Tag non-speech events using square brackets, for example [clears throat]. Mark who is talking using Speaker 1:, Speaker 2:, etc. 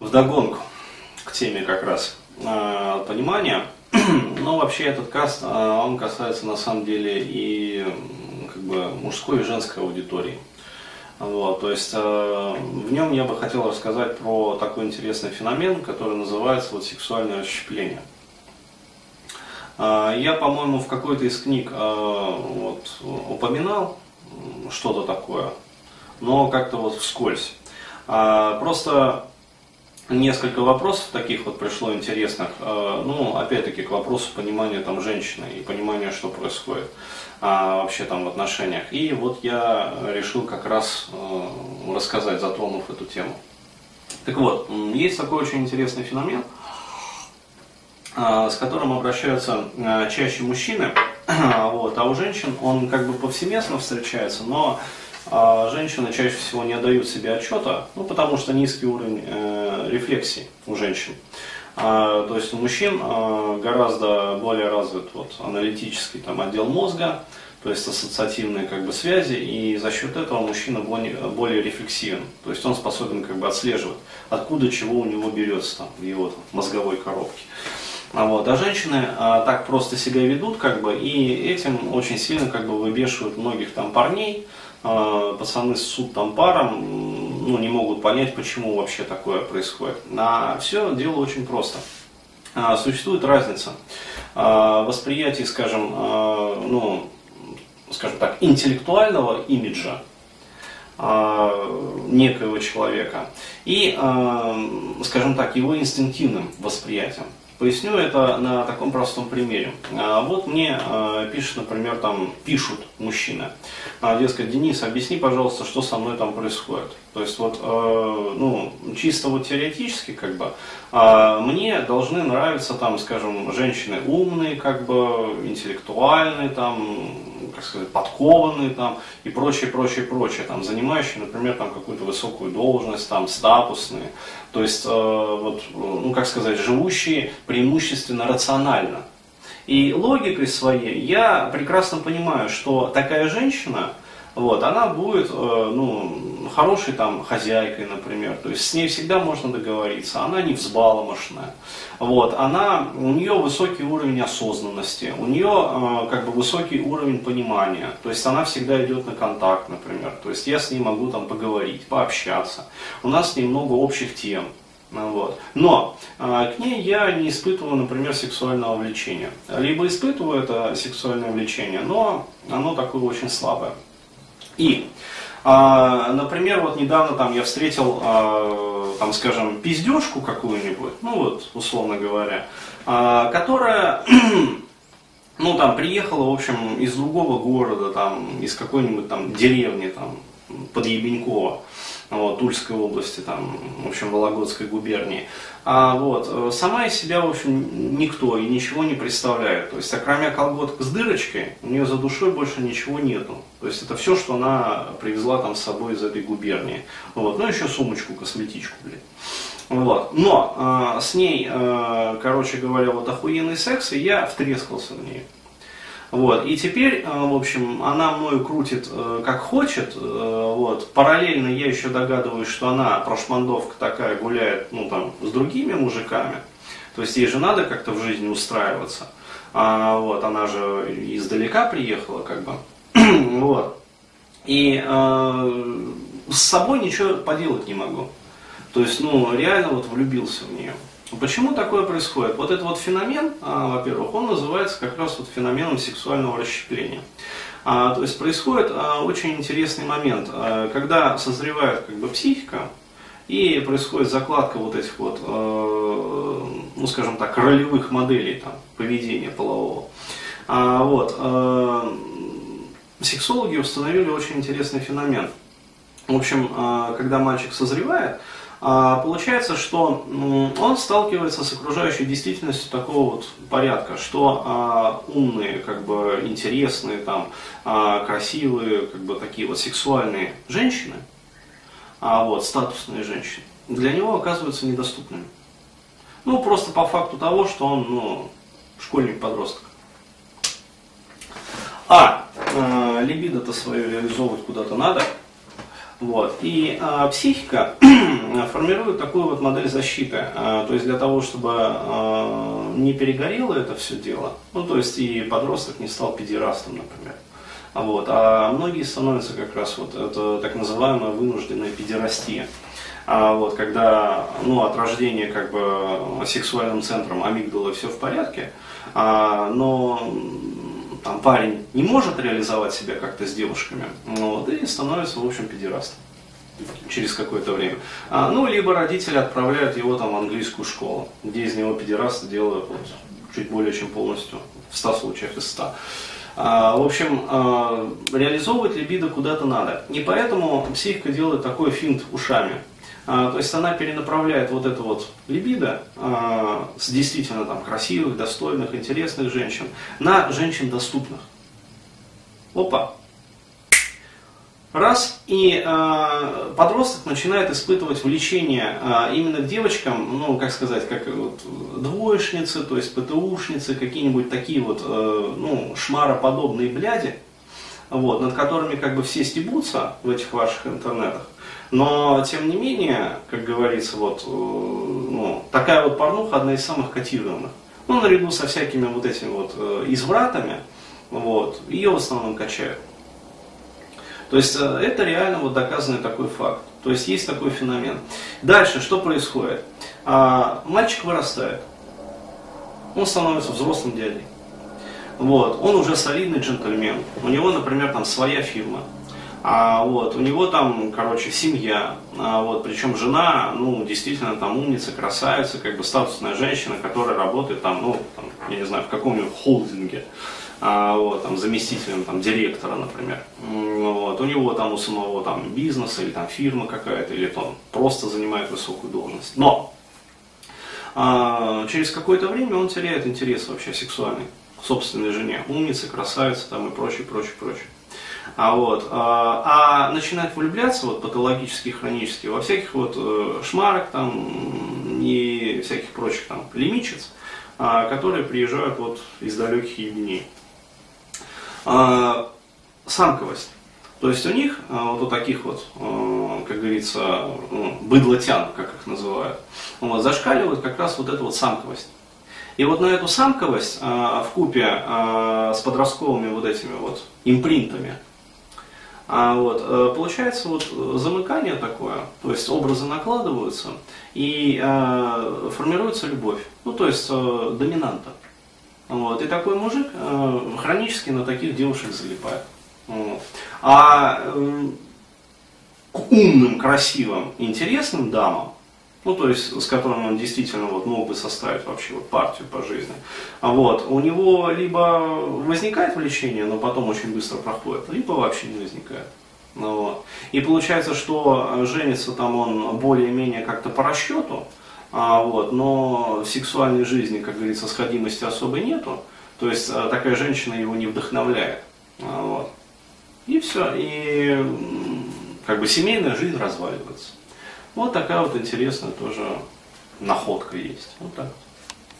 Speaker 1: вдогонку к теме как раз э, понимания. [clears throat] Но вообще этот каст, э, он касается на самом деле и как бы мужской и женской аудитории. Вот, то есть э, в нем я бы хотел рассказать про такой интересный феномен, который называется вот сексуальное расщепление. Э, я, по-моему, в какой-то из книг э, вот, упоминал что-то такое, но как-то вот вскользь. Э, просто несколько вопросов таких вот пришло интересных, э, ну, опять-таки, к вопросу понимания там женщины и понимания, что происходит а, вообще там в отношениях. И вот я решил как раз э, рассказать, затронув эту тему. Так вот, есть такой очень интересный феномен, э, с которым обращаются чаще мужчины, [clears throat] вот, а у женщин он как бы повсеместно встречается, но а женщины чаще всего не отдают себе отчета, ну, потому что низкий уровень рефлексии у женщин. А, то есть у мужчин а, гораздо более развит вот, аналитический там, отдел мозга, то есть ассоциативные как бы, связи, и за счет этого мужчина более, более рефлексивен. То есть он способен как бы, отслеживать, откуда чего у него берется там, в его там, мозговой коробке. А, вот. а женщины а, так просто себя ведут, как бы, и этим очень сильно как бы, выбешивают многих там парней, а, пацаны ссут там паром, ну, не могут понять, почему вообще такое происходит. А все дело очень просто. А, существует разница а, восприятия, скажем, ну, скажем так, интеллектуального имиджа некоего человека и, скажем так, его инстинктивным восприятием. Поясню это на таком простом примере. А, вот мне а, пишет, например, там пишут мужчины. А, дескать, Денис, объясни, пожалуйста, что со мной там происходит. То есть вот, ну, чисто вот теоретически, как бы, мне должны нравиться там, скажем, женщины умные, как бы, интеллектуальные, там, как сказать, подкованные там и прочее, прочее, прочее, там, занимающие, например, там какую-то высокую должность, там, статусные, то есть, э, вот, ну, как сказать, живущие преимущественно рационально. И логикой своей я прекрасно понимаю, что такая женщина, вот, она будет, э, ну, хорошей там хозяйкой, например, то есть с ней всегда можно договориться, она не взбаломошная, вот, она, у нее высокий уровень осознанности, у нее э, как бы высокий уровень понимания, то есть она всегда идет на контакт, например, то есть я с ней могу там поговорить, пообщаться, у нас с ней много общих тем, вот. Но э, к ней я не испытываю, например, сексуального влечения. Либо испытываю это сексуальное влечение, но оно такое очень слабое. И, а, например, вот недавно там я встретил, а, там, скажем, пиздежку какую-нибудь, ну вот, условно говоря, а, которая, [clears throat] ну там, приехала, в общем, из другого города, там, из какой-нибудь там деревни, там, под Ебенькова вот, Тульской области, там, в общем, Вологодской губернии. А, вот, э, сама из себя, в общем, никто и ничего не представляет. То есть, кроме колготок с дырочкой, у нее за душой больше ничего нету. То есть, это все, что она привезла там с собой из этой губернии. Вот, ну, еще сумочку, косметичку, блин. Вот. Но э, с ней, э, короче говоря, вот охуенный секс, и я втрескался в нее. Вот. И теперь, э, в общем, она мною крутит э, как хочет. Э, вот. Параллельно я еще догадываюсь, что она прошмандовка такая гуляет ну, там, с другими мужиками. То есть ей же надо как-то в жизни устраиваться. А, вот, она же издалека приехала, как бы. [clears throat] вот. И э, с собой ничего поделать не могу. То есть, ну, реально вот влюбился в нее. Почему такое происходит? Вот этот вот феномен, а, во-первых, он называется как раз вот феноменом сексуального расщепления. А, то есть происходит а, очень интересный момент, когда созревает как бы психика, и происходит закладка вот этих вот, ну скажем так, ролевых моделей там, поведения полового. Вот, сексологи установили очень интересный феномен. В общем, когда мальчик созревает, получается, что он сталкивается с окружающей действительностью такого вот порядка, что а, умные, как бы интересные, там, а, красивые, как бы такие вот сексуальные женщины, а вот статусные женщины, для него оказываются недоступными. Ну, просто по факту того, что он, ну, школьник-подросток. А, э, либидо-то свое реализовывать куда-то надо, Вот. И э, психика [clears throat] формирует такую вот модель защиты. Э, то есть для того, чтобы э, не перегорело это все дело, ну то есть и подросток не стал педерастом, например. Вот. А многие становятся как раз вот это так называемая вынужденная педерастия. А вот, когда ну, от рождения как бы сексуальным центром амигдала все в порядке, а, но там парень не может реализовать себя как-то с девушками, вот, и становится, в общем, педерастом через какое-то время. А, ну, либо родители отправляют его там в английскую школу, где из него педераста делают вот, чуть более чем полностью, в 100 случаях из 100. А, в общем, а, реализовывать либидо куда-то надо. И поэтому психика делает такой финт ушами. А, то есть она перенаправляет вот это вот либидо а, с действительно там красивых, достойных, интересных женщин на женщин доступных. Опа! Раз, и э, подросток начинает испытывать влечение э, именно к девочкам, ну, как сказать, как вот, двоечницы, то есть ПТУшницы, какие-нибудь такие вот, э, ну, шмароподобные бляди, вот, над которыми как бы все стебутся в этих ваших интернетах. Но, тем не менее, как говорится, вот, э, ну, такая вот порнуха одна из самых котированных. Ну, наряду со всякими вот этими вот э, извратами, вот, ее в основном качают. То есть э, это реально вот доказанный такой факт. То есть есть такой феномен. Дальше что происходит? А, мальчик вырастает. Он становится взрослым дядей. Вот, он уже солидный джентльмен. У него, например, там своя фирма. А, вот, у него там, короче, семья, а, вот, причем жена, ну, действительно там умница, красавица, как бы статусная женщина, которая работает там, ну, там, я не знаю, в каком-нибудь холдинге, а, вот, там, заместителем там, директора, например. Вот, у него там у самого там бизнес или там фирма какая-то, или он просто занимает высокую должность. Но а, через какое-то время он теряет интерес вообще сексуальный к собственной жене, умница, красавица там и прочее, прочее, прочее. А, вот, а, а начинает влюбляться вот, патологически, хронически во всяких вот э, шмарок там и всяких прочих там лимичец, а, которые приезжают вот из далеких Евгений. А, самковость. То есть у них, а, вот у таких вот, как говорится, ну, быдлотян, как их называют, вот, зашкаливает как раз вот эта вот самковость. И вот на эту самковость в купе с подростковыми вот этими вот импринтами, а вот, э, получается вот замыкание такое, то есть образы накладываются и э, формируется любовь, ну то есть э, доминанта. Вот, и такой мужик э, хронически на таких девушек залипает. Вот. А э, к умным, красивым, интересным дамам ну, то есть, с которым он действительно вот, мог бы составить вообще вот, партию по жизни. А вот, у него либо возникает влечение, но потом очень быстро проходит, либо вообще не возникает. Ну, вот. И получается, что женится там он более-менее как-то по расчету, а, вот, но в сексуальной жизни, как говорится, сходимости особой нету. То есть а, такая женщина его не вдохновляет. А, вот. И все. И как бы семейная жизнь разваливается. Вот такая вот интересная тоже находка есть. Вот так.